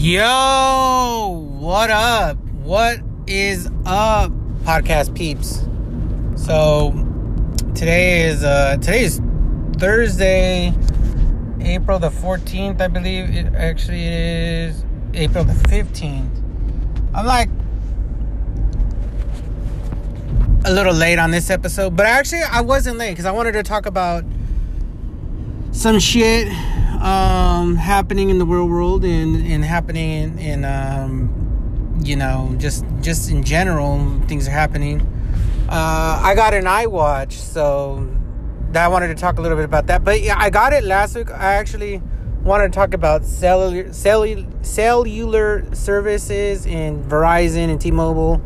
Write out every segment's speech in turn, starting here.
Yo, what up? What is up, podcast peeps? So today is uh today is Thursday, April the 14th, I believe it actually is April the 15th. I'm like a little late on this episode, but actually I wasn't late because I wanted to talk about some shit um, happening in the real world and, and happening in, in um, you know just just in general things are happening. Uh, i got an iwatch so that i wanted to talk a little bit about that. But yeah i got it last week. I actually wanted to talk about cellular cellular, services in verizon and t-mobile.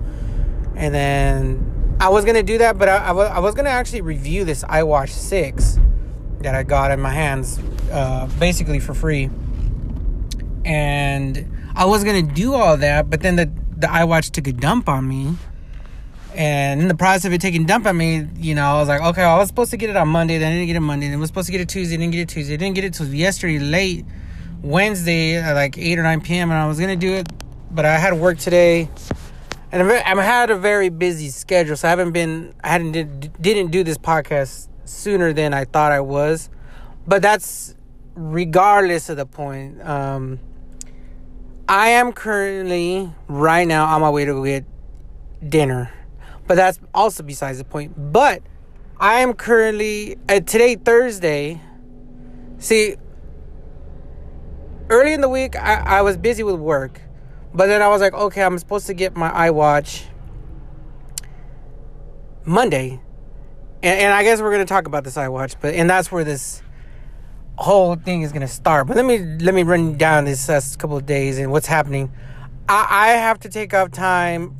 And then i was gonna do that but i, was, gonna actually review this iwatch 6 that I got in my hands uh, basically for free. And I was gonna do all that, but then the the iWatch took a dump on me. And in the process of it taking dump on me, you know, I was like, okay, I was supposed to get it on Monday, then I didn't get it Monday, then I was supposed to get it Tuesday, didn't get it Tuesday, didn't get it till yesterday late, Wednesday at like 8 or 9 p.m. And I was gonna do it, but I had work today. And I've had a very busy schedule, so I haven't been, I hadn't did, didn't do this podcast sooner than I thought I was. But that's regardless of the point. Um, I am currently, right now, on my way to go get dinner. But that's also besides the point. But I am currently, uh, today, Thursday. See, early in the week, I, I was busy with work. But then I was like, okay, I'm supposed to get my iWatch Monday and, and I guess we're gonna talk about this iWatch, but and that's where this whole thing is gonna start. But let me let me run down this last couple of days and what's happening. I, I have to take off time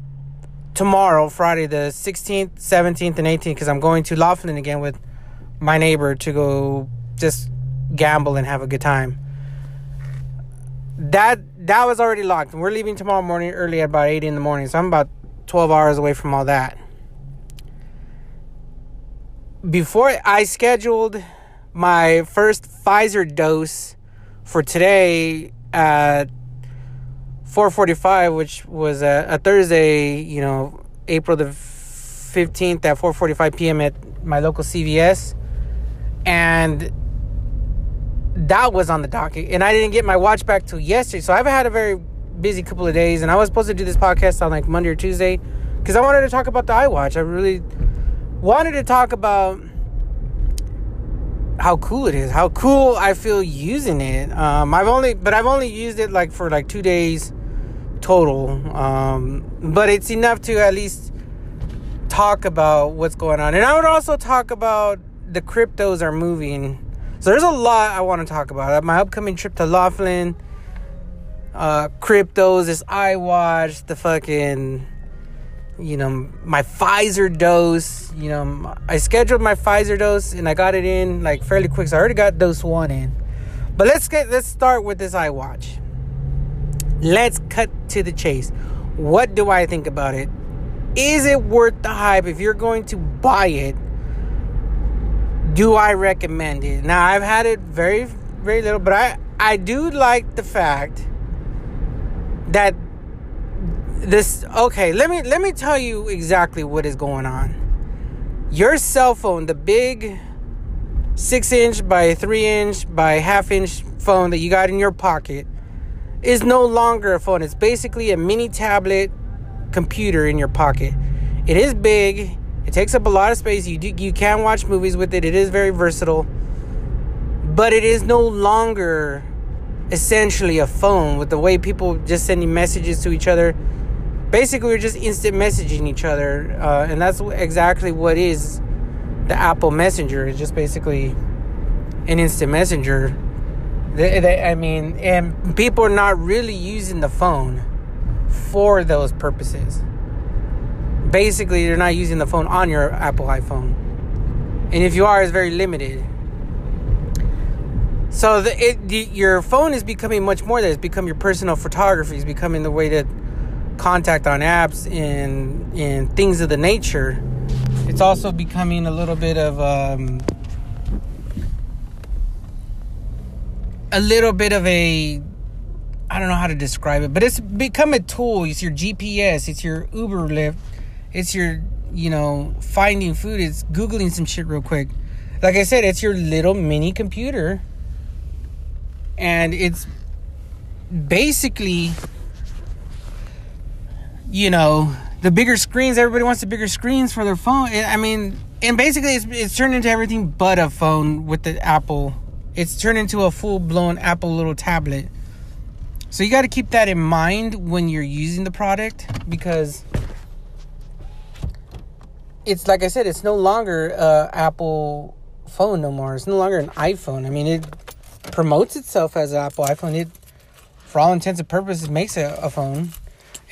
tomorrow, Friday the 16th, 17th, and 18th, because I'm going to Laughlin again with my neighbor to go just gamble and have a good time. That that was already locked. We're leaving tomorrow morning early at about 8 in the morning, so I'm about 12 hours away from all that before I scheduled my first Pfizer dose for today at 4:45, which was a, a, Thursday, you know, April the 15th at 4:45 p.m. at my local CVS, and that was on the docket, and I didn't get my watch back till yesterday. So I've had a very busy couple of days, and I was supposed to do this podcast on like Monday or Tuesday because I wanted to talk about the iWatch. I really wanted to talk about how cool it is, how cool I feel using it. Um, I've only, but I've only used it like for like two days total. Um, but it's enough to at least talk about what's going on. And I would also talk about the cryptos are moving. So there's a lot I want to talk about. My upcoming trip to Laughlin, uh, cryptos, this iWatch, the fucking you know, my Pfizer dose. You know, I scheduled my Pfizer dose and I got it in like fairly quick. So I already got dose one in. But let's get let's start with this iWatch. Let's cut to the chase. What do I think about it? Is it worth the hype? If you're going to buy it, do I recommend it? Now I've had it very very little, but I I do like the fact that this okay let me let me tell you exactly what is going on. Your cell phone the big six inch by three inch by half inch phone that you got in your pocket is no longer a phone. It's basically a mini tablet computer in your pocket. It is big. It takes up a lot of space. You do, you can watch movies with it. It is very versatile. But it is no longer essentially a phone with the way people just sending messages to each other basically we're just instant messaging each other uh, and that's exactly what is the apple messenger. It's just basically an instant messenger. They, they, i mean and people are not really using the phone for those purposes. Basically they're not using the phone on your apple iphone. And if you are it's very limited. So the, it, the, your phone is becoming much more that. It's become your personal photography. It's becoming the way that contact on apps and and things of the nature, it's also becoming a little bit of um, a little bit of a I don't know how to describe it, but it's become a tool. It's your GPS, it's your Uber Lyft, it's your, you know, finding food, it's Googling some shit real quick. Like I said, it's your little mini computer. And it's basically, you know, the bigger screens. Everybody wants the bigger screens for their phone. I mean, and basically, it's, it's turned into everything but a phone with the Apple. It's turned into a full blown Apple little tablet. So you got to keep that in mind when you're using the product because it's like I said, it's no longer a Apple phone no more. It's no longer an iPhone. I mean, it promotes itself as an Apple iPhone. It, for all intents and purposes, makes it a phone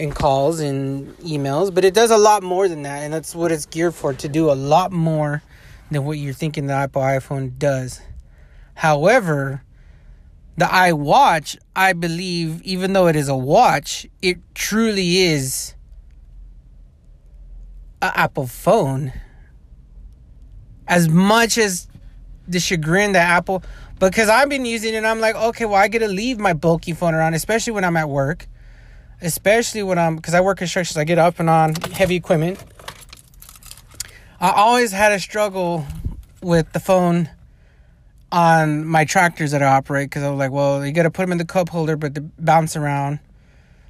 and calls and emails, but it does a lot more than that, and that's what it's geared for to do a lot more than what you're thinking the Apple iPhone does. However, the iWatch, I believe, even though it is a watch, it truly is an Apple phone. As much as the chagrin that Apple, because I've been using it, I'm like, okay, well, I get to leave my bulky phone around, especially when I'm at work especially when I'm because I work construction, so I get up and on heavy equipment. I always had a struggle with the phone on my tractors that I operate because I was like, well, you got to put them in the cup holder, but they bounce around.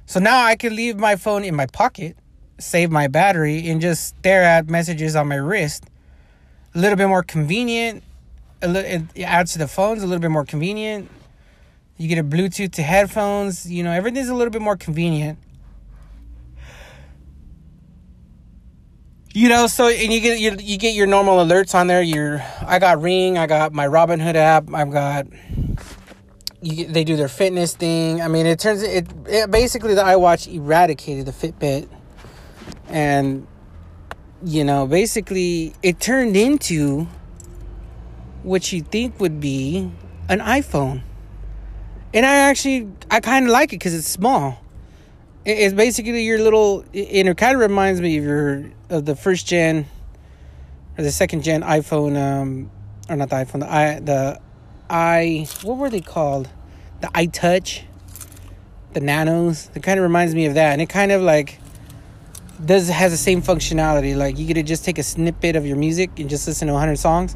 So now I can leave my phone in my pocket, save my battery, and just stare at messages on my wrist. A little bit more convenient. A little, it adds to the phones a little bit more convenient. You get a Bluetooth to headphones. You know, everything's a little bit more convenient. You know, so and you get your you get your normal alerts on there. Your I got Ring, I got my Robinhood app, I've got you they do their fitness thing. I mean, it turns it, it basically the iWatch eradicated the Fitbit, and you know, basically it turned into what you think would be an iPhone and I actually I kind of like it because it's small. It's basically your little, and it kind of reminds me of your of the first gen or the second gen iPhone, um, or not the iPhone, the i the i what were they called? The iTouch, the Nanos. It kind of reminds me of that, and it kind of like does has the same functionality. Like you get to just take a snippet of your music and just listen to 100 songs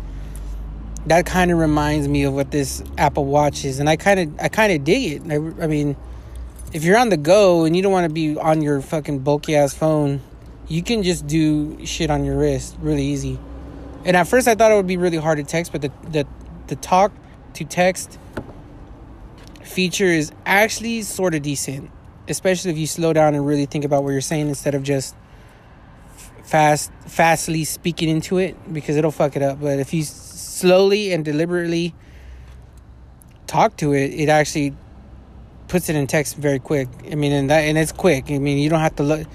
that kind of reminds me of what this Apple Watch is, and I kind of I kind of dig it. I, I, mean, if you're on the go and you don't want to be on your fucking bulky ass phone, you can just do shit on your wrist really easy. And at first, I thought it would be really hard to text, but the the the talk to text feature is actually sort of decent, especially if you slow down and really think about what you're saying instead of just fast fastly speaking into it because it'll fuck it up. But if you slowly and deliberately talk to it, it actually puts it in text very quick. I mean, and that and it's quick. I mean, you don't have to look,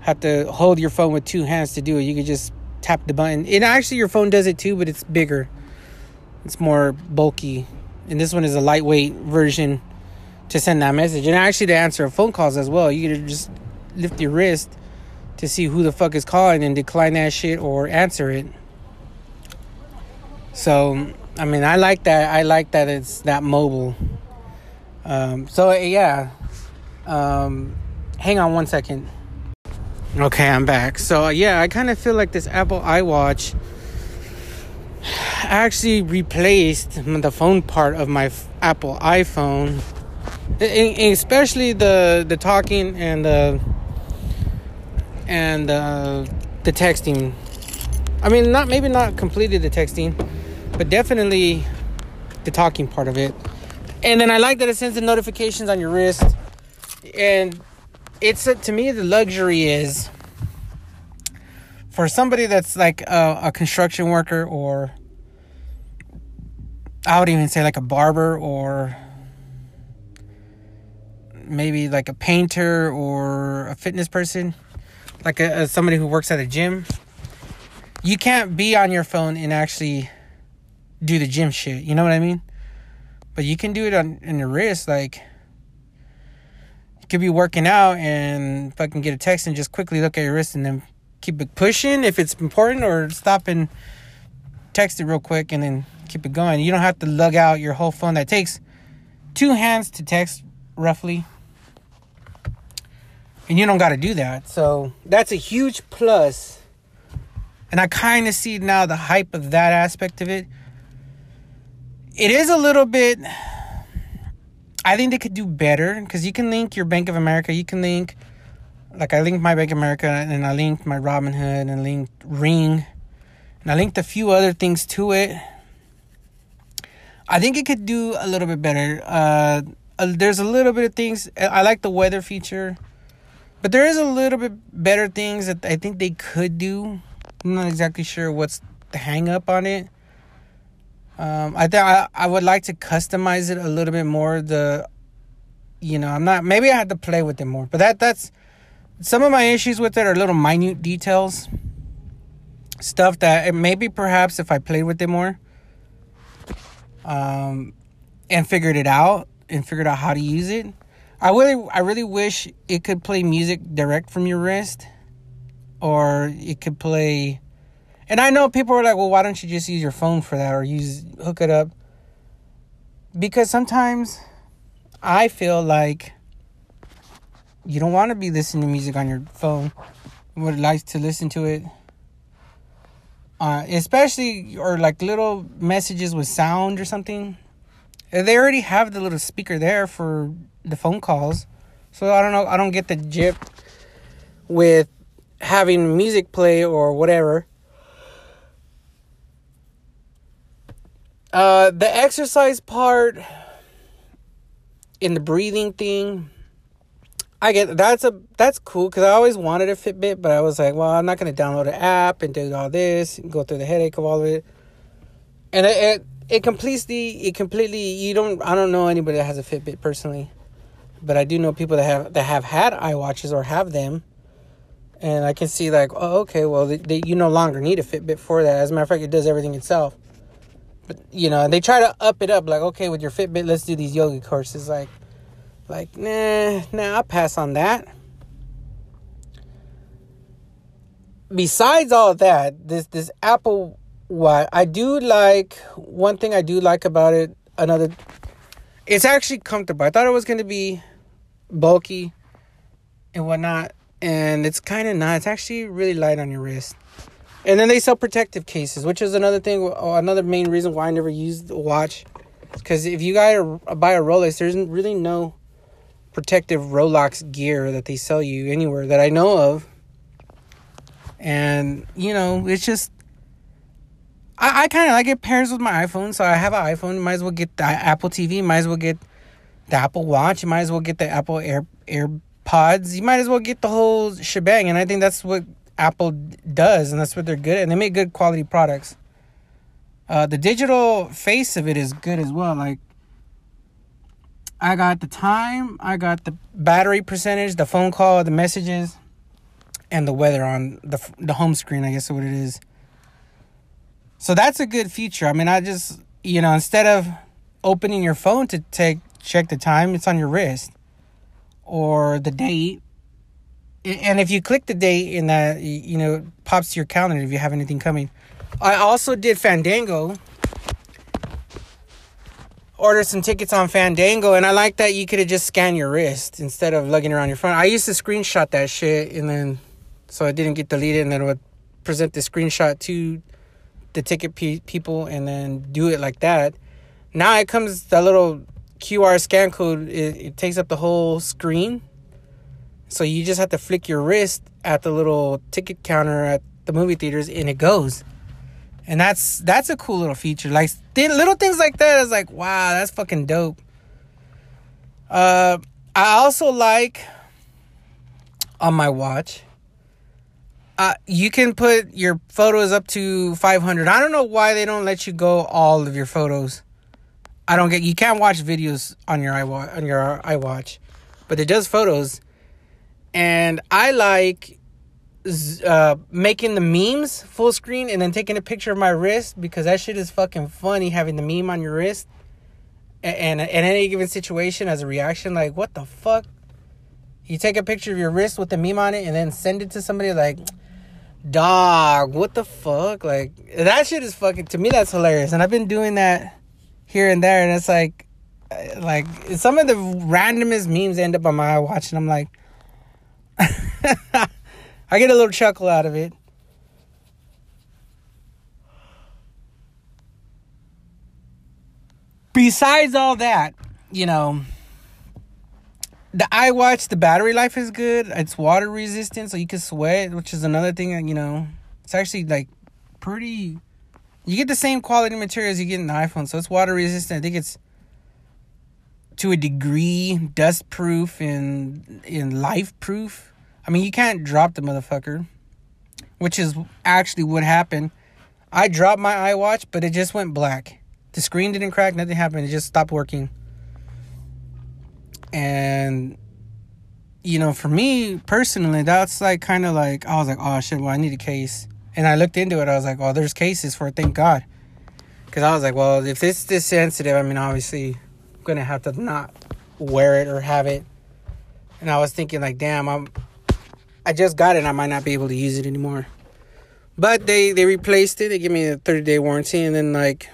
have to hold your phone with two hands to do it. You can just tap the button. And actually, your phone does it too, but it's bigger. It's more bulky, and this one is a lightweight version to send that message, and actually to answer phone calls as well. You can just lift your wrist to see who the fuck is calling and decline that shit or answer it. So, I mean, I like that. I like that it's that mobile. Um, so yeah. Um, hang on one second. Okay, I'm back. So yeah, I kind of feel like this Apple iWatch actually replaced the phone part of my Apple iPhone, especially the the talking and the and the the texting. I mean, not maybe not completely the texting, but definitely the talking part of it. And then I like that it sends the notifications on your wrist. And it's a, to me the luxury is for somebody that's like a, a construction worker or I would even say like a barber or maybe like a painter or a fitness person, like a, a, somebody who works at a gym. You can't be on your phone and actually do the gym shit. You know what I mean? But you can do it on in your wrist. Like you could be working out and fucking get a text and just quickly look at your wrist and then keep it pushing if it's important, or stop and text it real quick and then keep it going. You don't have to lug out your whole phone. That takes two hands to text roughly. And you don't got to do that. So that's a huge plus. And I kind of see now the hype of that aspect of it. It is a little bit. I think they could do better because you can link your Bank of America. You can link, like I linked my Bank of America and I linked my Robinhood and I linked Ring and I linked a few other things to it. I think it could do a little bit better. Uh, there's a little bit of things. I like the weather feature, but there is a little bit better things that I think they could do. I'm not exactly sure what's the hang up on it. Um, I think I, I would like to customize it a little bit more. The, you know, I'm not. Maybe I had to play with it more, but that that's some of my issues with it are little minute details, stuff that maybe perhaps if I played with it more, um, and figured it out and figured out how to use it. I really, I really wish it could play music direct from your wrist, or it could play. And I know people are like, "Well, why don't you just use your phone for that, or use hook it up?" Because sometimes I feel like you don't want to be listening to music on your phone. Would like to listen to it, uh, especially or like little messages with sound or something they already have the little speaker there for the phone calls. So I don't know. I don't get the jip with having music play or whatever. Uh, the exercise part in the breathing thing, I get that's a that's cool because I always wanted a Fitbit, but I was like, well, I'm not gonna download an app and do all this and go through the headache of all of it. And it, it it completely it completely you don't I don't know anybody that has a Fitbit personally, but I do know people that have that have had iWatches or have them, and I can see like oh okay well they, they, you no longer need a Fitbit for that. As a matter of fact, it does everything itself. But you know they try to up it up like okay with your Fitbit let's do these yoga courses like like nah nah I'll pass on that. Besides all that, this this Apple what I do like, one thing I do like about it, another, it's actually comfortable. I thought it was going to be bulky and whatnot, and it's kind of not. It's actually really light on your wrist. And then they sell protective cases, which is another thing, another main reason why I never used the watch. Because if you guys buy a Rolex, there's really no protective Rolex gear that they sell you anywhere that I know of. And, you know, it's just I, I kind of like it pairs with my iPhone. So I have an iPhone. Might as well get the Apple TV. Might as well get the Apple Watch. You might as well get the Apple Air AirPods. You might as well get the whole shebang. And I think that's what Apple does, and that's what they're good at. And they make good quality products. Uh, the digital face of it is good as well. Like I got the time, I got the battery percentage, the phone call, the messages, and the weather on the the home screen. I guess what it is. So that's a good feature. I mean, I just, you know, instead of opening your phone to take check the time, it's on your wrist or the date. And if you click the date in that, you know, pops to your calendar if you have anything coming. I also did Fandango. Order some tickets on Fandango, and I like that you could have just scanned your wrist instead of lugging around your phone. I used to screenshot that shit, and then so it didn't get deleted, and then it would present the screenshot to the ticket pe- people and then do it like that. Now it comes that little QR scan code. It, it takes up the whole screen. So you just have to flick your wrist at the little ticket counter at the movie theaters, and it goes. And that's that's a cool little feature. Like little things like that is like wow, that's fucking dope. Uh, I also like on my watch uh, you can put your photos up to 500. I don't know why they don't let you go all of your photos. I don't get. You can't watch videos on your iWatch on your iWatch, but it does photos. And I like uh, making the memes full screen and then taking a picture of my wrist because that shit is fucking funny having the meme on your wrist. And, in any given situation, as a reaction, like what the fuck? You take a picture of your wrist with the meme on it and then send it to somebody like dog, what the fuck? Like that shit is fucking to me that's hilarious. And I've been doing that here and there and it's like like some of the randomest memes end up on my watch and I'm like I get a little chuckle out of it. Besides all that, you know, the iWatch, the battery life is good. It's water resistant, so you can sweat, which is another thing. that, You know, it's actually like pretty. You get the same quality materials you get in the iPhone, so it's water resistant. I think it's to a degree dust proof and in life proof. I mean, you can't drop the motherfucker, which is actually what happened. I dropped my iWatch, but it just went black. The screen didn't crack, nothing happened. It just stopped working. And you know, for me personally, that's like kind of like I was like, oh shit, well I need a case. And I looked into it. I was like, well, there's cases for it. Thank God. Because I was like, well, if it's this sensitive, I mean, obviously, gonna have to not wear it or have it. And I was thinking like, damn, I'm, I just got it. I might not be able to use it anymore. But they they replaced it. They gave me a 30 day warranty, and then like,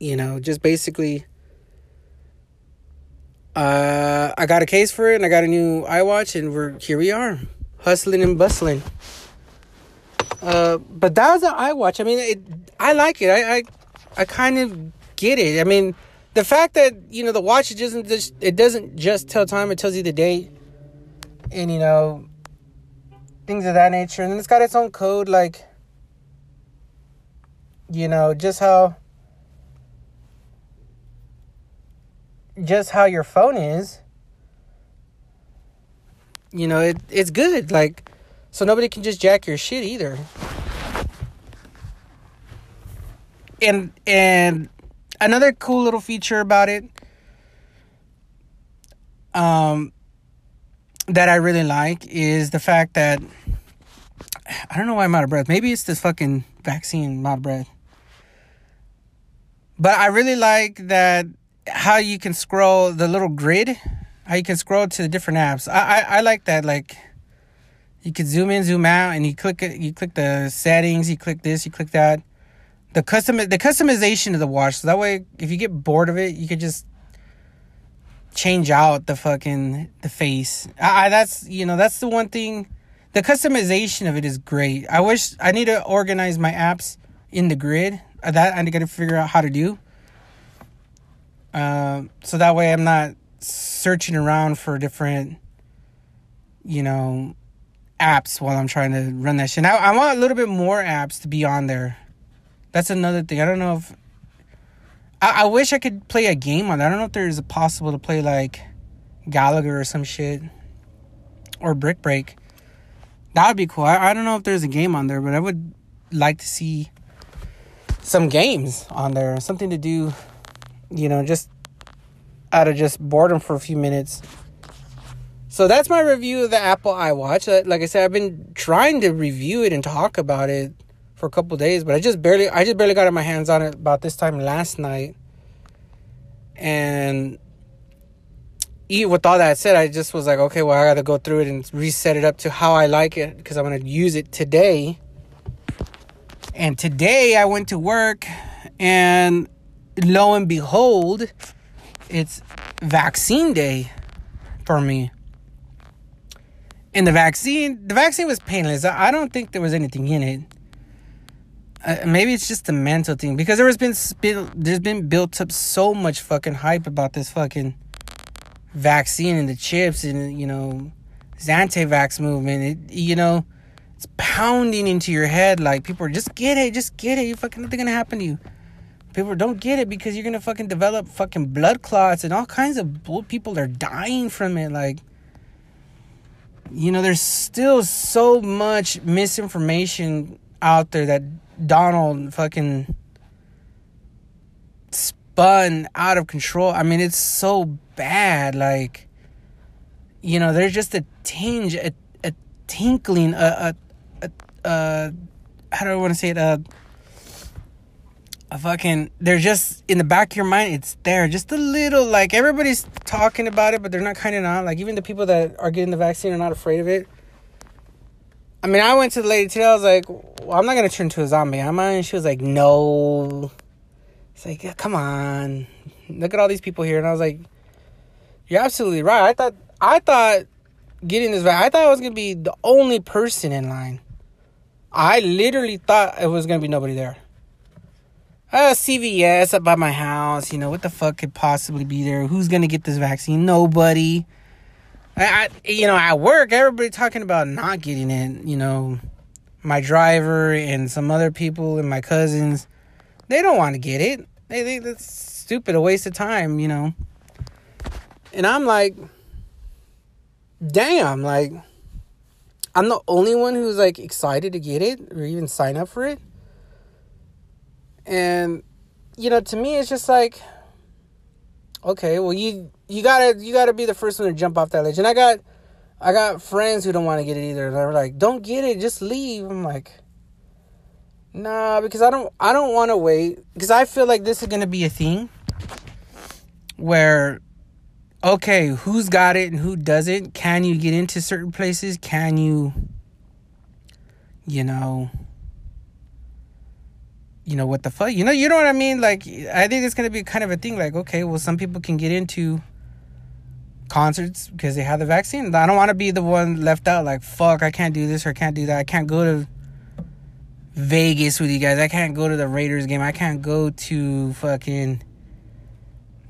you know, just basically uh, I got a case for it and I got a new iWatch and we're here we are, hustling and bustling. Uh, but that was an iWatch. I mean, it, I like it. I, I, I kind of get it. I mean, the fact that you know the watch doesn't just it doesn't just tell time; it tells you the date, and you know things of that nature. And it's got its own code, like you know just how just how your phone is, you know, it it's good. Like, so nobody can just jack your shit either. And and another cool little feature about it, um, that I really like is the fact that I don't know why I'm out of breath. Maybe it's this fucking vaccine I'm out of breath. But I really like that how you can scroll the little grid, how you can scroll to the different apps. I, I, I like that. Like you can zoom in, zoom out, and you click it. You click the settings. You click this. You click that. The custom the customization of the watch. So that way, if you get bored of it, you could just change out the fucking the face. I, I that's you know that's the one thing. The customization of it is great. I wish I need to organize my apps in the grid. That I got to figure out how to do. Um, so that way I'm not searching around for different, you know, apps while I'm trying to run that shit. Now I want a little bit more apps to be on there. That's another thing. I don't know if I, I wish I could play a game on there. I don't know if there's a possible to play like Galaga or some shit or Brick Break. That would be cool. I, I don't know if there's a game on there, but I would like to see some games on there. Something to do you know, just out of just boredom for a few minutes. So that's my review of the Apple iWatch. Like I said, I've been trying to review it and talk about it for a couple days, but I just barely I just barely got my hands on it about this time last night. And with all that said, I just was like, okay, well, I got to go through it and reset it up to how I like it because I'm going to use it today. And today I went to work and lo and behold, it's vaccine day for me. And the vaccine, the vaccine was painless. I don't think there was anything in it. Uh, maybe it's just the mental thing because there has been there's been built up so much fucking hype about this fucking vaccine and the chips and you know this movement. It, you know, it's pounding into your head like people are just get it, just get it. You fucking nothing gonna happen to you. People don't get it because you're gonna fucking develop fucking blood clots and all kinds of people are dying from it. Like, you know, there's still so much misinformation out there that Donald fucking spun out of control. I mean, it's so bad. Like, you know, there's just a tinge, a, a tinkling, a, a, a, a how do I want to say it? Uh, a fucking they're just in the back of your mind it's there just a little like everybody's talking about it but they're not kind of not like even the people that are getting the vaccine are not afraid of it i mean i went to the lady today i was like well, i'm not gonna turn into a zombie am i and she was like no it's like yeah, come on look at all these people here and i was like you're absolutely right i thought i thought getting this vaccine. I thought I was gonna be the only person in line. I literally thought it was gonna be nobody there. Uh, CVS up by my house. You know what the fuck could possibly be there? Who's gonna get this vaccine? Nobody. I, I you know, at work, everybody talking about not getting it. You know, my driver and some other people and my cousins, they don't want to get it. They think that's stupid, a waste of time. You know. And I'm like, damn, like, I'm the only one who's like excited to get it or even sign up for it. And, you know, to me, it's just like, okay, well, you you gotta you gotta be the first one to jump off that ledge. And I got I got friends who don't want to get it either. They're like, don't get it, just leave. I'm like, nah, because I don't I don't want to wait because I feel like this is gonna be a thing where okay, who's got it and who doesn't? Can you get into certain places? Can you, you know, you know what the fuck? You know, you know what I mean? Like, I think it's gonna be kind of a thing. Like, okay, well, some people can get into concerts because they have the vaccine. I don't want to be the one left out. Like, fuck, I can't do this or I can't do that. I can't go to Vegas with you guys. I can't go to the Raiders game. I can't go to fucking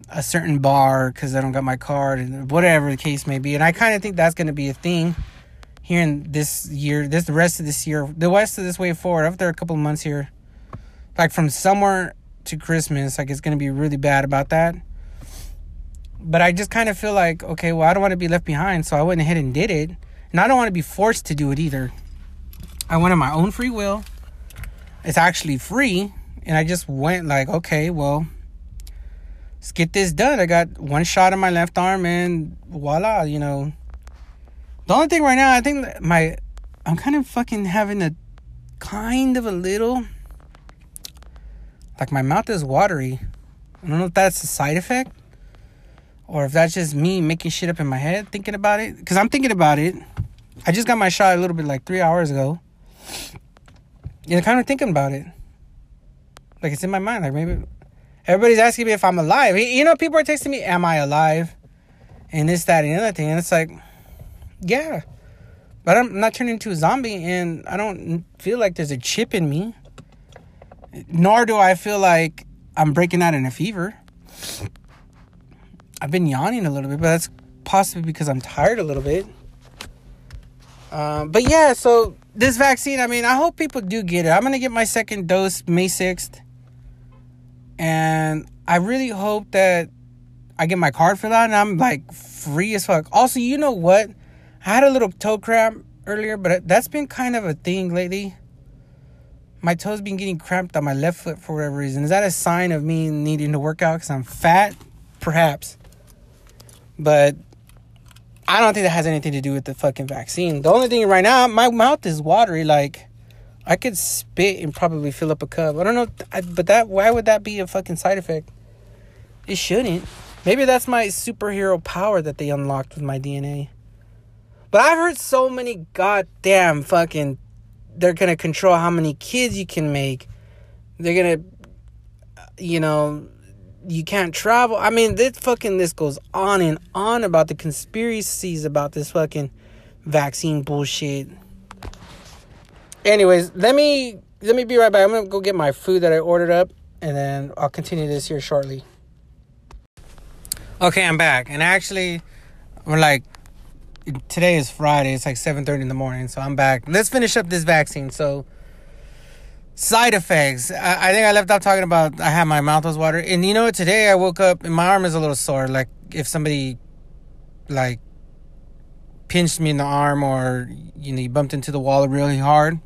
a certain bar because I don't got my card and whatever the case may be. And I kind of think that's going to be a thing here in this year, this the rest of this year, the rest of this way forward. After a couple months here, like from summer to Christmas, like it's to be really bad about that. But I just kind of feel like, okay, well, I don't want to be left behind, so I went ahead and did it. And I don't want to be forced to do it either. I went on my own free will. It's actually free. And I just went like, okay, well, let's get this done. I got one shot in my left arm and voila, you know. The only thing right now, I think my, I'm kind of fucking having a kind of a little, like my mouth is watery. I don't know if that's a side effect or if that's just me making shit up in my head thinking about it. Because I'm thinking about it. I just got my shot a little bit like three hours ago. And kind of thinking about it. Like it's in my mind. Like maybe Everybody's asking me if I'm alive. You know, people are texting me, "Am I alive?" And this, that, and the other thing, and it's like, yeah, but I'm not turning into a zombie, and I don't feel like there's a chip in me. Nor do I feel like I'm breaking out in a fever. I've been yawning a little bit, but that's possibly because I'm tired a little bit. Um, but yeah, so this vaccine, I mean, I hope people do get it. I'm gonna get my second dose May 6th. And I really hope that I get my card filled out and I'm like free as fuck. Also, you know what? I had a little toe cramp earlier, but that's been kind of a thing lately. My toes been getting cramped on my left foot for whatever reason. Is that a sign of me needing to work out because I'm fat? Perhaps. But I don't think that has anything to do with the fucking vaccine. The only thing right now, my mouth is watery. Like, I could spit and probably fill up a cup. I don't know, but that why would that be a fucking side effect? It shouldn't. Maybe that's my superhero power that they unlocked with my DNA. But I've heard so many goddamn fucking they're gonna control how many kids you can make. They're gonna you know you can't travel. I mean this fucking this goes on and on about the conspiracies about this fucking vaccine bullshit anyways, let me let me be right back. I'm gonna go get my food that I ordered up, and then I'll continue this here shortly. Okay, I'm back, and actually, we're like, today is Friday. It's like 7:30 in the morning, so I'm back. Let's finish up this vaccine. So, side effects. I, I think I left off talking about I had my mouth was water, and you know what? Today I woke up and my arm is a little sore. Like if somebody, like pinched me in the arm or you know you bumped into the wall really hard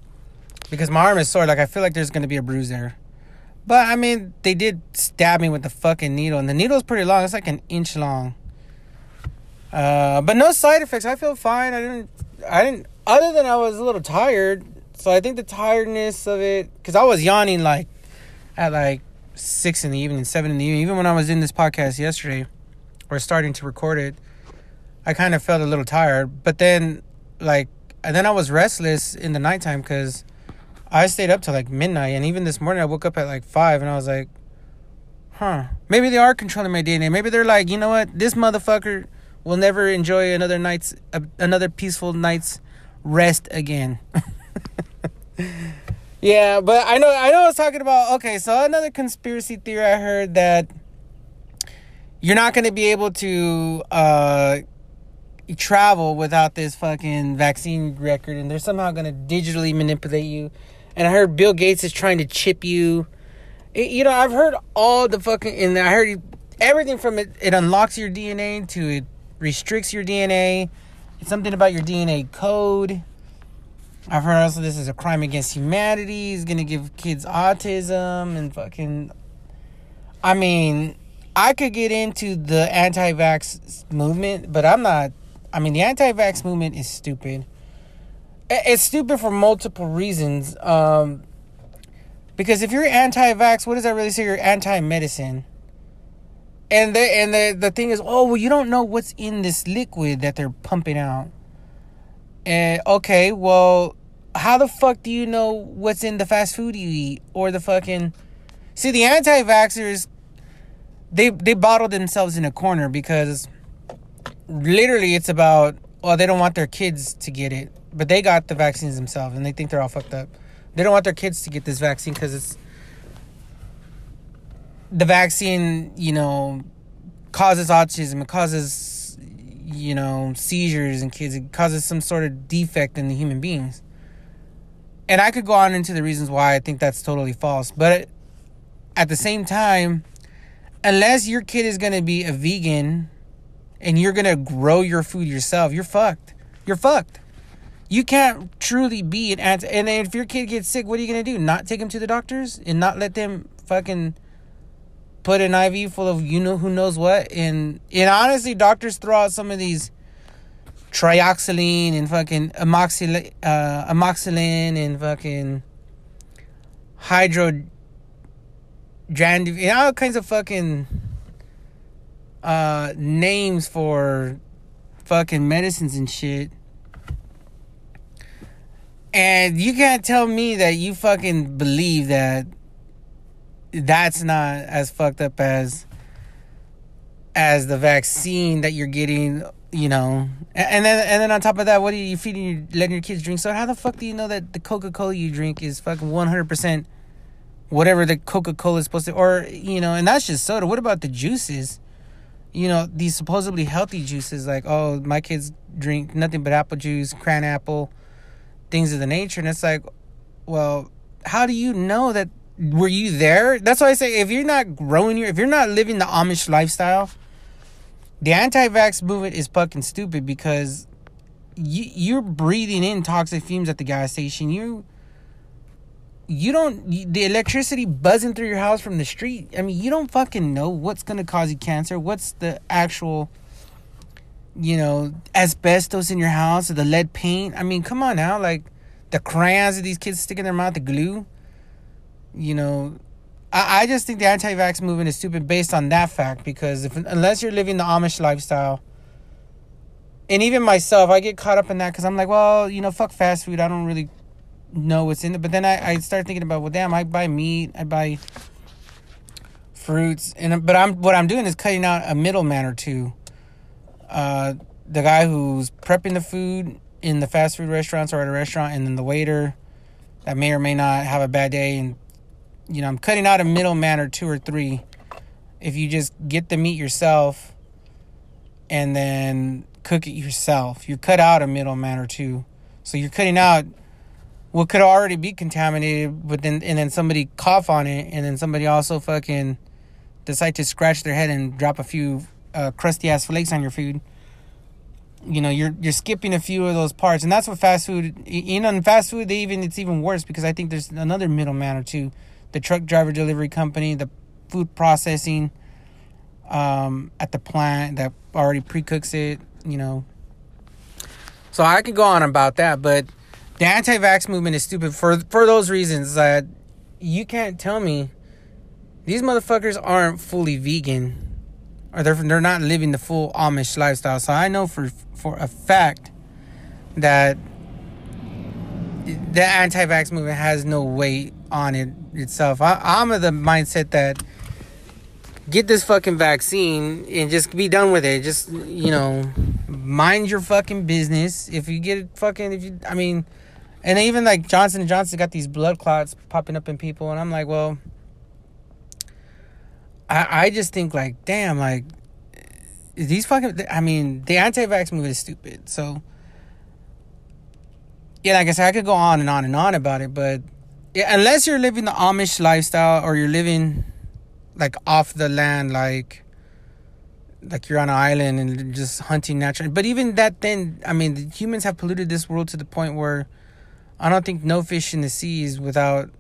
because my arm is sore. Like I feel like there's gonna be a bruise there. But I mean, they did stab me with the fucking needle, and the needle's pretty long. It's like an inch long. Uh, but no side effects. I feel fine. I didn't. I didn't. Other than I was a little tired, so I think the tiredness of it, because I was yawning like at like six in the evening, seven in the evening. Even when I was in this podcast yesterday, or starting to record it, I kind of felt a little tired. But then, like, and then I was restless in the nighttime because I stayed up till like midnight, and even this morning I woke up at like five, and I was like, "Huh? Maybe they are controlling my DNA. Maybe they're like, you know what? This motherfucker will never enjoy another night's uh, another peaceful night's rest again. yeah, but I know I know I was talking about okay, so another conspiracy theory I heard that you're not going to be able to uh travel without this fucking vaccine record and they're somehow going to digitally manipulate you. And I heard Bill Gates is trying to chip you. It, you know, I've heard all the fucking and I heard everything from it it unlocks your DNA to it restricts your DNA. It's something about your DNA code. I've heard also this is a crime against humanity. It's gonna give kids autism and fucking. I mean, I could get into the anti-vax movement, but I'm not. I mean, the anti-vax movement is stupid. It's stupid for multiple reasons. Um, because if you're anti-vax, what does that really say? You're anti-medicine and the and the the thing is, oh well, you don't know what's in this liquid that they're pumping out. And okay, well, how the fuck do you know what's in the fast food you eat or the fucking? See, the anti-vaxxers, they they bottle themselves in a corner because literally it's about well, they don't want their kids to get it, but they got the vaccines themselves and they think they're all fucked up. They don't want their kids to get this vaccine because it's the vaccine, you know, causes autism, it causes, you know, seizures in kids, it causes some sort of defect in the human beings. And I could go on into the reasons why I think that's totally false. But at the same time, unless your kid is going to be a vegan and you're going to grow your food yourself, you're fucked. You're fucked. You can't truly be an anti. And if your kid gets sick, what are you going to do? Not take him to the doctors and not let them fucking put an IV full of you know who knows what, and and honestly, doctors throw out some of these trioxylene and fucking amoxicillin, uh, amoxicillin and fucking hydro and all kinds of fucking uh, names for fucking medicines and shit. And you can't tell me that you fucking believe that that's not as fucked up as as the vaccine that you're getting you know. And then and then on top of that what are you feeding your letting your kids drink? So how the fuck do you know that the coca-cola you drink is fucking 100% whatever the coca-cola is supposed to or you know and that's just soda. What about the juices? You know these supposedly healthy juices like oh my kids drink nothing but apple juice cran apple things of the nature. And it's like well how do you know that were you there? That's why I say if you're not growing your, if you're not living the Amish lifestyle, the anti-vax movement is fucking stupid because you you're breathing in toxic fumes at the gas station. You you don't the electricity buzzing through your house from the street. I mean, you don't fucking know what's gonna cause you cancer. What's the actual you know asbestos in your house or the lead paint? I mean, come on now, like the crayons that these kids stick in their mouth, the glue you know, I, I just think the anti-vax movement is stupid based on that fact because if unless you're living the Amish lifestyle, and even myself, I get caught up in that because I'm like, well, you know, fuck fast food. I don't really know what's in it. But then I, I start thinking about, well, damn, I buy meat, I buy fruits, and but I'm what I'm doing is cutting out a middleman or two. Uh, the guy who's prepping the food in the fast food restaurants or at a restaurant, and then the waiter that may or may not have a bad day and you know, I'm cutting out a middleman or two or three. If you just get the meat yourself and then cook it yourself, you cut out a middleman or two. So you're cutting out what could already be contaminated, but then and then somebody cough on it, and then somebody also fucking decide to scratch their head and drop a few uh, crusty ass flakes on your food. You know, you're you're skipping a few of those parts, and that's what fast food. You know, in fast food, they even it's even worse because I think there's another middleman or two the truck driver delivery company, the food processing um, at the plant that already pre cooks it, you know. So I could go on about that, but the anti vax movement is stupid for for those reasons that you can't tell me these motherfuckers aren't fully vegan or they're they're not living the full Amish lifestyle. So I know for for a fact that the anti-vax movement has no weight on it itself. I, I'm of the mindset that get this fucking vaccine and just be done with it. Just you know, mind your fucking business. If you get it, fucking, if you, I mean, and even like Johnson and Johnson got these blood clots popping up in people, and I'm like, well, I I just think like, damn, like these fucking. I mean, the anti-vax movement is stupid. So yeah, like I said, I could go on and on and on about it, but yeah, unless you're living the Amish lifestyle or you're living like off the land, like like you're on an island and just hunting natural. But even that, then I mean, humans have polluted this world to the point where I don't think no fish in the seas without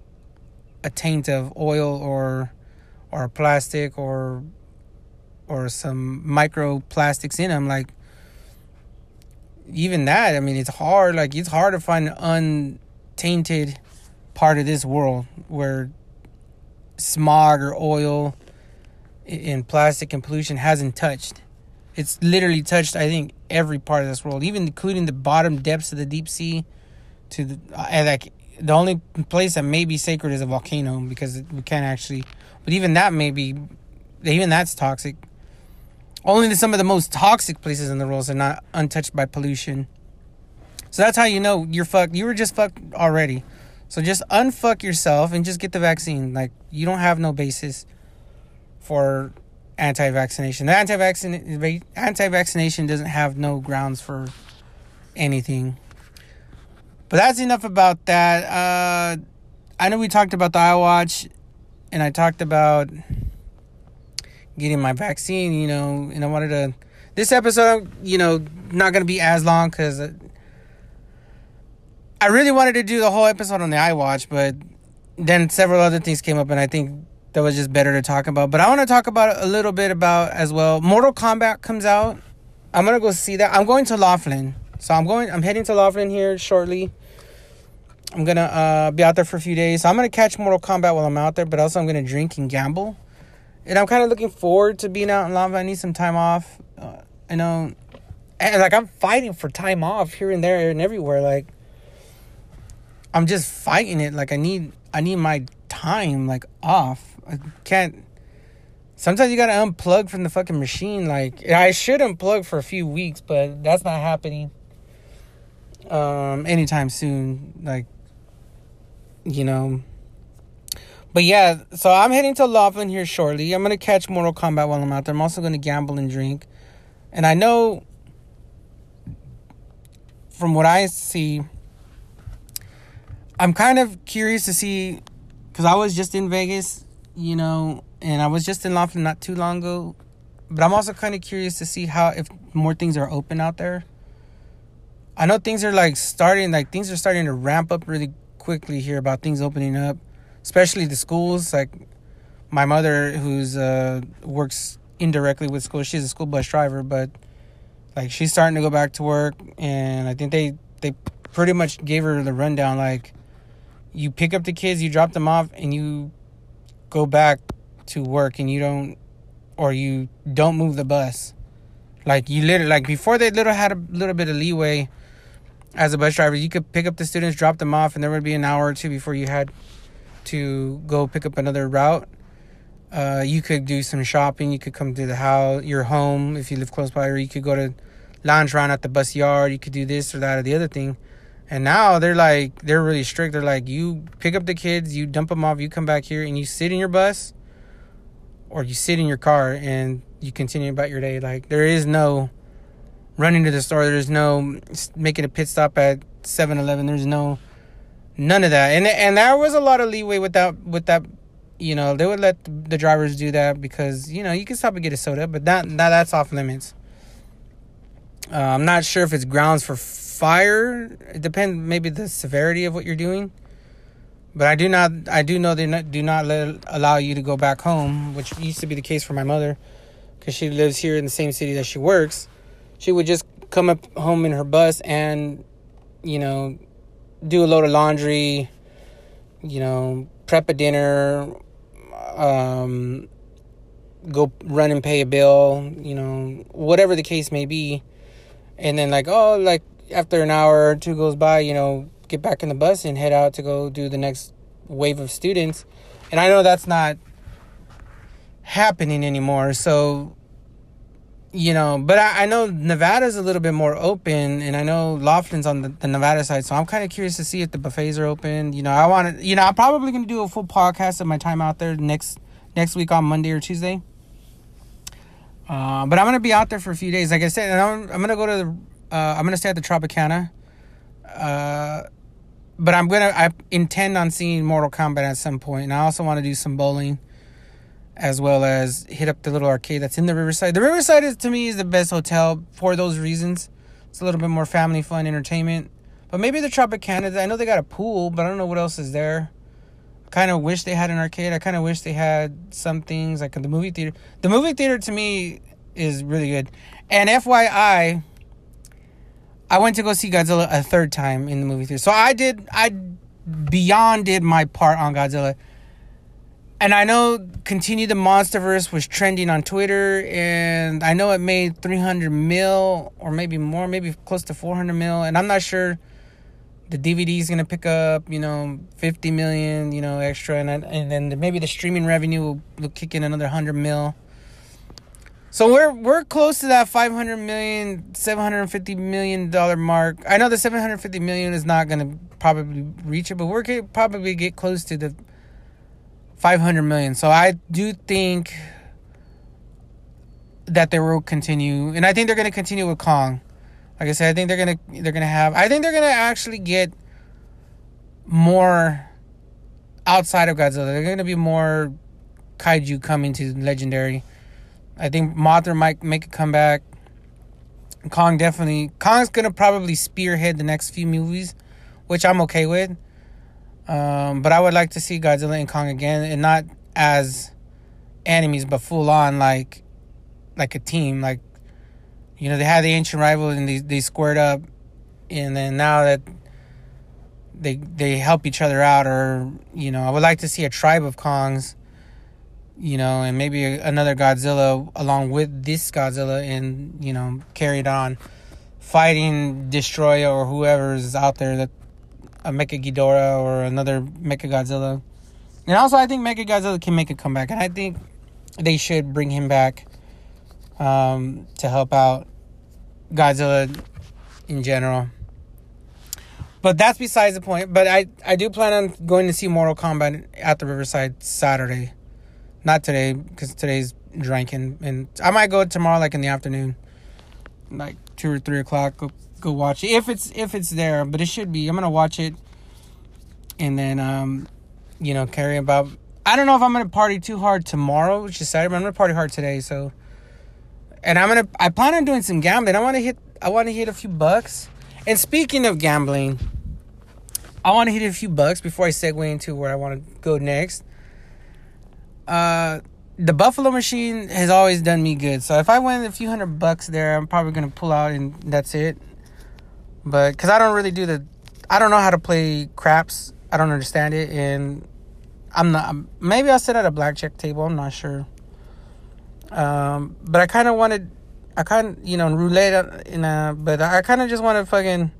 a taint of oil or or plastic or or some microplastics in them. Like even that, I mean, it's hard. Like it's hard to find an untainted part of this world where smog or oil and plastic and pollution hasn't touched. It's literally touched, I think, every part of this world, even including the bottom depths of the deep sea. To the uh, like the only place that may be sacred is a volcano because we can't actually. But even that may be, even that's toxic. Only some of the most toxic places in the world are not untouched by pollution. So that's how you know you're fucked. You were just fucked already. So just unfuck yourself and just get the vaccine. Like you don't have no basis for anti-vaccination. The anti-vaccination anti-vaccination doesn't have no grounds for anything. But that's enough about that. Uh, I know we talked about the iWatch, and I talked about getting my vaccine, you know, and I wanted to. This episode, you know, not to be as long because I really wanted to do the whole episode on the iWatch, but then several other things came up, and I think that was just better to talk about. But I want to talk about a little bit about as well. Mortal Kombat comes out. I'm gonna go see that. I'm going to Laughlin, so I'm going. I'm heading to Laughlin here shortly. I'm gonna uh, be out there for a few days. So I'm gonna catch Mortal Kombat while I'm out there, but also I'm gonna drink and gamble and I'm kind of looking forward to being out in Lava. I need some time off. Uh, I know, and like I'm fighting for time off here and there and everywhere. Like I'm just fighting it. Like I need, I need my time like off. I can't. Sometimes you gotta unplug from the fucking machine. Like I should unplug for a few weeks, but that's not happening. Um, anytime soon. Like, you know but yeah, so I'm heading to Laughlin here shortly. I'm gonna catch Mortal Kombat while I'm out there. I'm also gonna gamble and drink. And I know from what I see, I'm kind of curious to see because I was just in Vegas, you know, and I was just in Laughlin not too long ago. But I'm also kind of curious to see how if more things are open out there. I know things are like starting, like things are starting to ramp up really quickly here about things opening up especially the schools. Like my mother, who's uh, works indirectly with schools, she's a school bus driver, but like she's starting to go back to work, and I think they they pretty much gave her the rundown. Like you pick up the kids, you drop them off, and you go back to work, and you don't or you don't move the bus. Like you literally like before they little had a little bit of leeway as a bus driver, you could pick up the students, drop them off, and there would be an hour or two before you had to go pick up another route. Uh, you could do some shopping. You could come to the house, your home, if you live close by, or you could go to lounge around at the bus yard. You could do this or that or the other thing. And now they're like, they're really strict. They're like, you pick up the kids, you dump them off, you come back here, and you sit in your bus, or you sit in your car, and you continue about your day. Like there is no running to the store. There's no making a pit stop at 7-Eleven. There's no None of that, and and there was a lot of leeway with that. With that, you know, they would let the drivers do that because you know you can stop and get a soda, but that that that's off limits. Uh, I'm not sure if it's grounds for fire. It depends, maybe the severity of what you're doing. But I do not, I do know they do not let allow you to go back home, which used to be the case for my mother, because she lives here in the same city that she works. She would just come up home in her bus and, you know, do a load of laundry, you know, prep a dinner, um, go run and pay a bill, you know, whatever the case may be. And then, like, oh, like after an hour or two goes by, you know, get back in the bus and head out to go do the next wave of students. And I know that's not happening anymore. So, you know, but I, I know Nevada's a little bit more open, and I know Laughlin's on the, the Nevada side. So I'm kind of curious to see if the buffets are open. You know, I want to, you know, I'm probably going to do a full podcast of my time out there next next week on Monday or Tuesday. Uh, but I'm gonna be out there for a few days. Like I said, I'm, I'm gonna go to the. Uh, I'm gonna stay at the Tropicana. Uh, but I'm gonna. I intend on seeing Mortal Kombat at some point, and I also want to do some bowling, as well as hit up the little arcade that's in the Riverside. The Riverside is to me is the best hotel for those reasons. It's a little bit more family fun entertainment. But maybe the Tropicana. I know they got a pool, but I don't know what else is there kind of wish they had an arcade. I kind of wish they had some things like the movie theater. The movie theater to me is really good. And FYI, I went to go see Godzilla a third time in the movie theater. So I did I beyond did my part on Godzilla. And I know Continue the Monsterverse was trending on Twitter and I know it made 300 mil or maybe more, maybe close to 400 mil and I'm not sure the DVD is gonna pick up, you know, fifty million, you know, extra, and and then maybe the streaming revenue will, will kick in another hundred mil. So we're we're close to that 500 million, 750 million dollar mark. I know the 750 million is not gonna probably reach it, but we're probably get close to the 500 million. So I do think that they will continue, and I think they're gonna continue with Kong. Like I said, I think they're gonna they're gonna have. I think they're gonna actually get more outside of Godzilla. They're gonna be more kaiju coming to Legendary. I think Mothra might make a comeback. Kong definitely. Kong's gonna probably spearhead the next few movies, which I'm okay with. Um, but I would like to see Godzilla and Kong again, and not as enemies, but full on like like a team, like you know, they had the ancient rival and they they squared up, and then now that they they help each other out, or you know, I would like to see a tribe of Kongs, you know, and maybe another Godzilla along with this Godzilla, and you know, carried on fighting Destoroyah or whoever's out there that a Mecha Ghidorah or another Mecha Godzilla. And also, I think Mecha Godzilla can make a comeback, and I think they should bring him back um, to help out Godzilla in general. But that's besides the point. But I, I do plan on going to see Mortal Kombat at the Riverside Saturday. Not today, because today's drinking. And I might go tomorrow, like in the afternoon. Like 2 or 3 o'clock. Go, watch it. If it's, if it's there. But it should be. I'm to watch it. And then, um, you know, carry about... I don't know if I'm to party too hard tomorrow, which is Saturday. But I'm to party hard today, so and I'm gonna I plan on doing some gambling. I want to hit I want to hit a few bucks. And speaking of gambling, I want to hit a few bucks before I segue into where I want to go next. Uh, the Buffalo machine has always done me good. So if I win a few hundred bucks there, I'm probably gonna pull out and that's it. But because I don't really do the, I don't know how to play craps. I don't understand it, and I'm not. Maybe I'll sit at a blackjack table. I'm not sure. Um, but I kind of wanted, I kind of, you know, roulette in a, but I kind of just want to fucking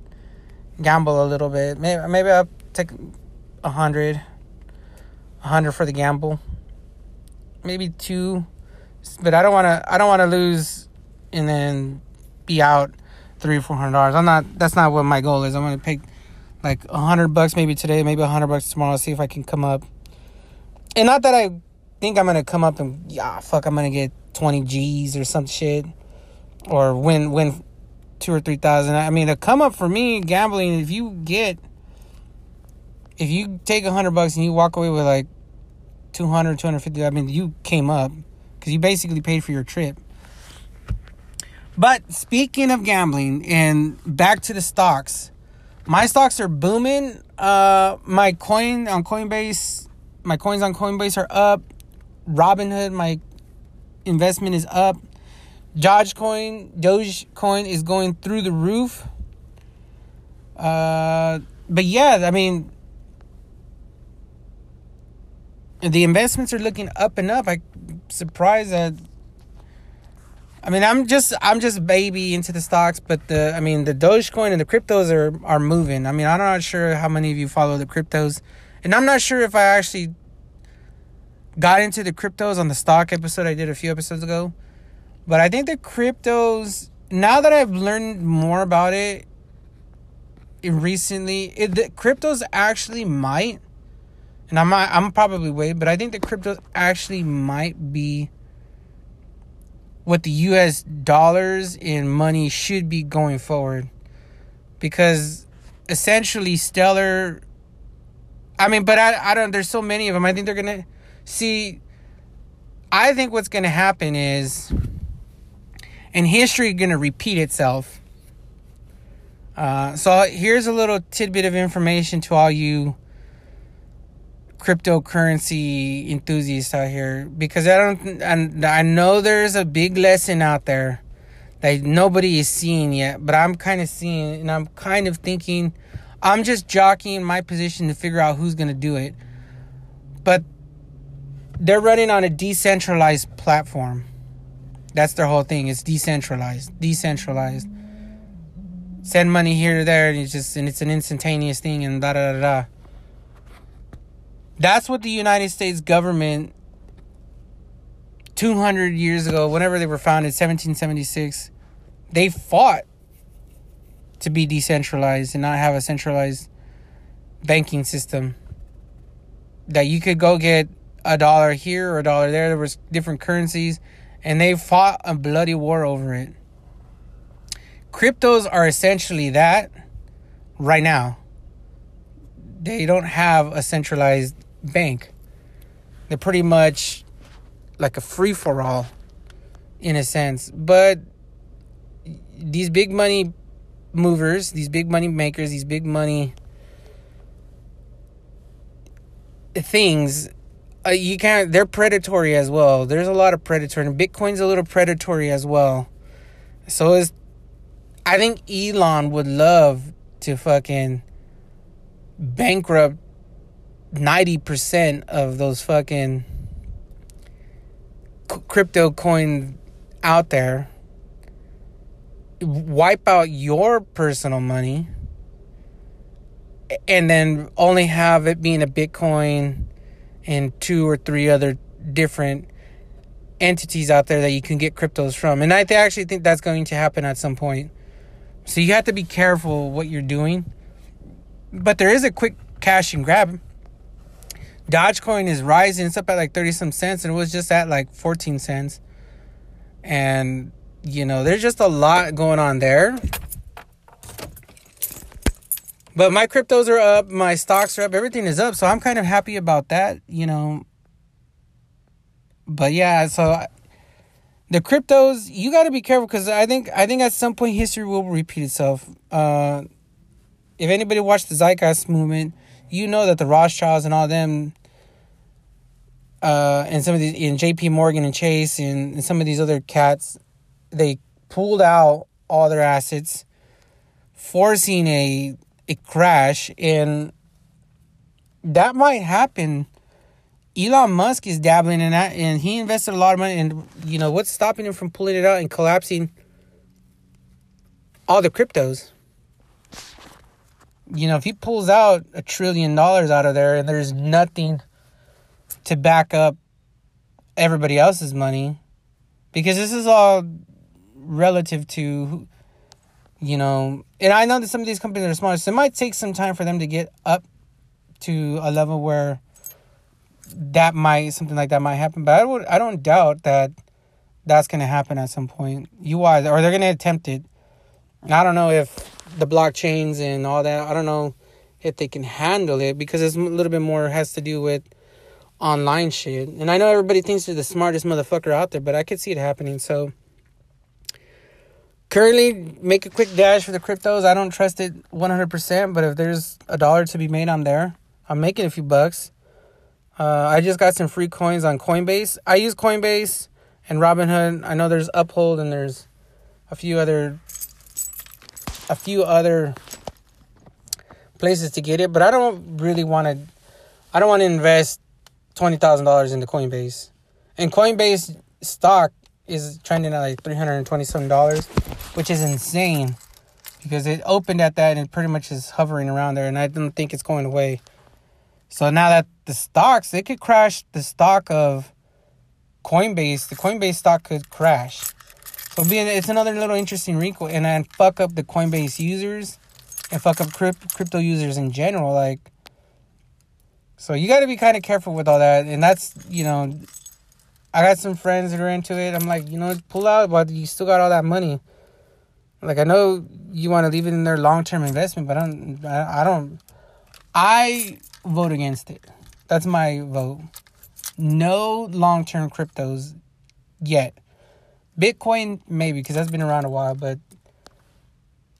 gamble a little bit. Maybe, maybe I'll take a hundred, a hundred for the gamble. Maybe two, but I don't want to, I don't want to lose and then be out three or four hundred dollars. I'm not, that's not what my goal is. I'm to pick like a hundred bucks maybe today, maybe a hundred bucks tomorrow, see if I can come up. And not that I think I'm gonna come up and yeah, fuck, I'm gonna get 20 G's or some shit, or win win two or three thousand. I mean, a come up for me gambling. If you get, if you take a hundred bucks and you walk away with like 200, 250, I mean, you came up because you basically paid for your trip. But speaking of gambling and back to the stocks, my stocks are booming. Uh, my coin on Coinbase, my coins on Coinbase are up. Robinhood, my investment is up. Dogecoin, Dogecoin is going through the roof. Uh, but yeah, I mean, the investments are looking up and up. I'm surprised that. I mean, I'm just I'm just baby into the stocks, but the I mean the Dogecoin and the cryptos are are moving. I mean, I'm not sure how many of you follow the cryptos, and I'm not sure if I actually got into the cryptos on the stock episode I did a few episodes ago. But I think the cryptos now that I've learned more about it recently, it, the cryptos actually might and I'm I'm probably way, but I think the cryptos actually might be what the US dollars in money should be going forward. Because essentially Stellar I mean, but I I don't there's so many of them. I think they're going to see I think what's going to happen is and history going to repeat itself. Uh, so here's a little tidbit of information to all you cryptocurrency enthusiasts out here because I don't and I know there's a big lesson out there that nobody is seeing yet, but I'm kind of seeing and I'm kind of thinking I'm just jockeying my position to figure out who's going to do it. But they're running on a decentralized platform. That's their whole thing. It's decentralized, decentralized. Send money here to there, and it's just and it's an instantaneous thing, and da da da da. That's what the United States government 200 years ago, whenever they were founded, 1776, they fought to be decentralized and not have a centralized banking system. That you could go get a dollar here or a dollar there. There was different currencies, and they fought a bloody war over it. Cryptos are essentially that right now. They don't have a centralized bank. They're pretty much like a free for all in a sense. But these big money movers, these big money makers, these big money things, uh, you can't, they're predatory as well. There's a lot of predatory, and Bitcoin's a little predatory as well. So is, I think Elon would love to fucking bankrupt 90% of those fucking crypto coins out there wipe out your personal money and then only have it being a bitcoin and two or three other different entities out there that you can get cryptos from. And i actually think that's going to happen at some point. So you have to be careful what you're doing. But there is a quick cash and grab Dogecoin is rising. It's up at like 30 some cents and it was just at like 14 cents. And, you know, there's just a lot going on there. But my cryptos are up, my stocks are up, everything is up. So I'm kind of happy about that, you know. But yeah, so the cryptos, you got to be careful because I think I think at some point history will repeat itself. Uh, if anybody watched the Zeitgeist movement, you know that the Rothschilds and all them, uh, and some of these, in J.P. Morgan and Chase and, and some of these other cats, they pulled out all their assets, forcing a a crash, and that might happen. Elon Musk is dabbling in that, and he invested a lot of money. And you know what's stopping him from pulling it out and collapsing all the cryptos? You know, if he pulls out a trillion dollars out of there and there's nothing to back up everybody else's money, because this is all relative to, you know, and I know that some of these companies are smart, so it might take some time for them to get up to a level where that might something like that might happen. But I would I don't doubt that that's going to happen at some point. You UI or they're going to attempt it. I don't know if the blockchains and all that. I don't know if they can handle it because it's a little bit more has to do with online shit. And I know everybody thinks they're the smartest motherfucker out there, but I could see it happening. So currently make a quick dash for the cryptos. I don't trust it 100%, but if there's a dollar to be made, I'm there. I'm making a few bucks. Uh, I just got some free coins on Coinbase. I use Coinbase and Robinhood. I know there's Uphold and there's a few other a few other places to get it, but I don't really want to. I don't want to invest twenty thousand dollars into Coinbase, and Coinbase stock is trending at like three hundred and twenty seven dollars, which is insane because it opened at that and pretty much is hovering around there, and I don't think it's going away. So now that the stocks, it could crash the stock of Coinbase. The Coinbase stock could crash. So being it's another little interesting wrinkle, and then fuck up the Coinbase users and fuck up crypto users in general. Like, so you got to be kind of careful with all that, and that's you know, I got some friends that are into it. I'm like, you know, pull out, but you still got all that money. Like I know you want to leave it in their long term investment, but I don't. I, I don't. I vote against it. That's my vote. No long term cryptos yet. Bitcoin maybe because that's been around a while, but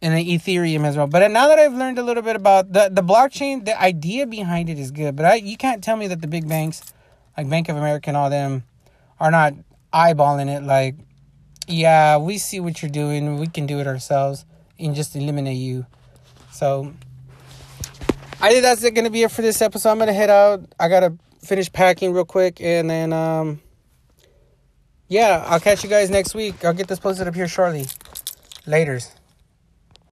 and then Ethereum as well. But now that I've learned a little bit about the the blockchain, the idea behind it is good. But I you can't tell me that the big banks like Bank of America and all them are not eyeballing it like yeah, we see what you're doing. We can do it ourselves and just eliminate you. So I think that's going to be it for this episode. I'm going to head out. I got to finish packing real quick and then um yeah, I'll catch you guys next week. I'll get this posted up here shortly. Laters.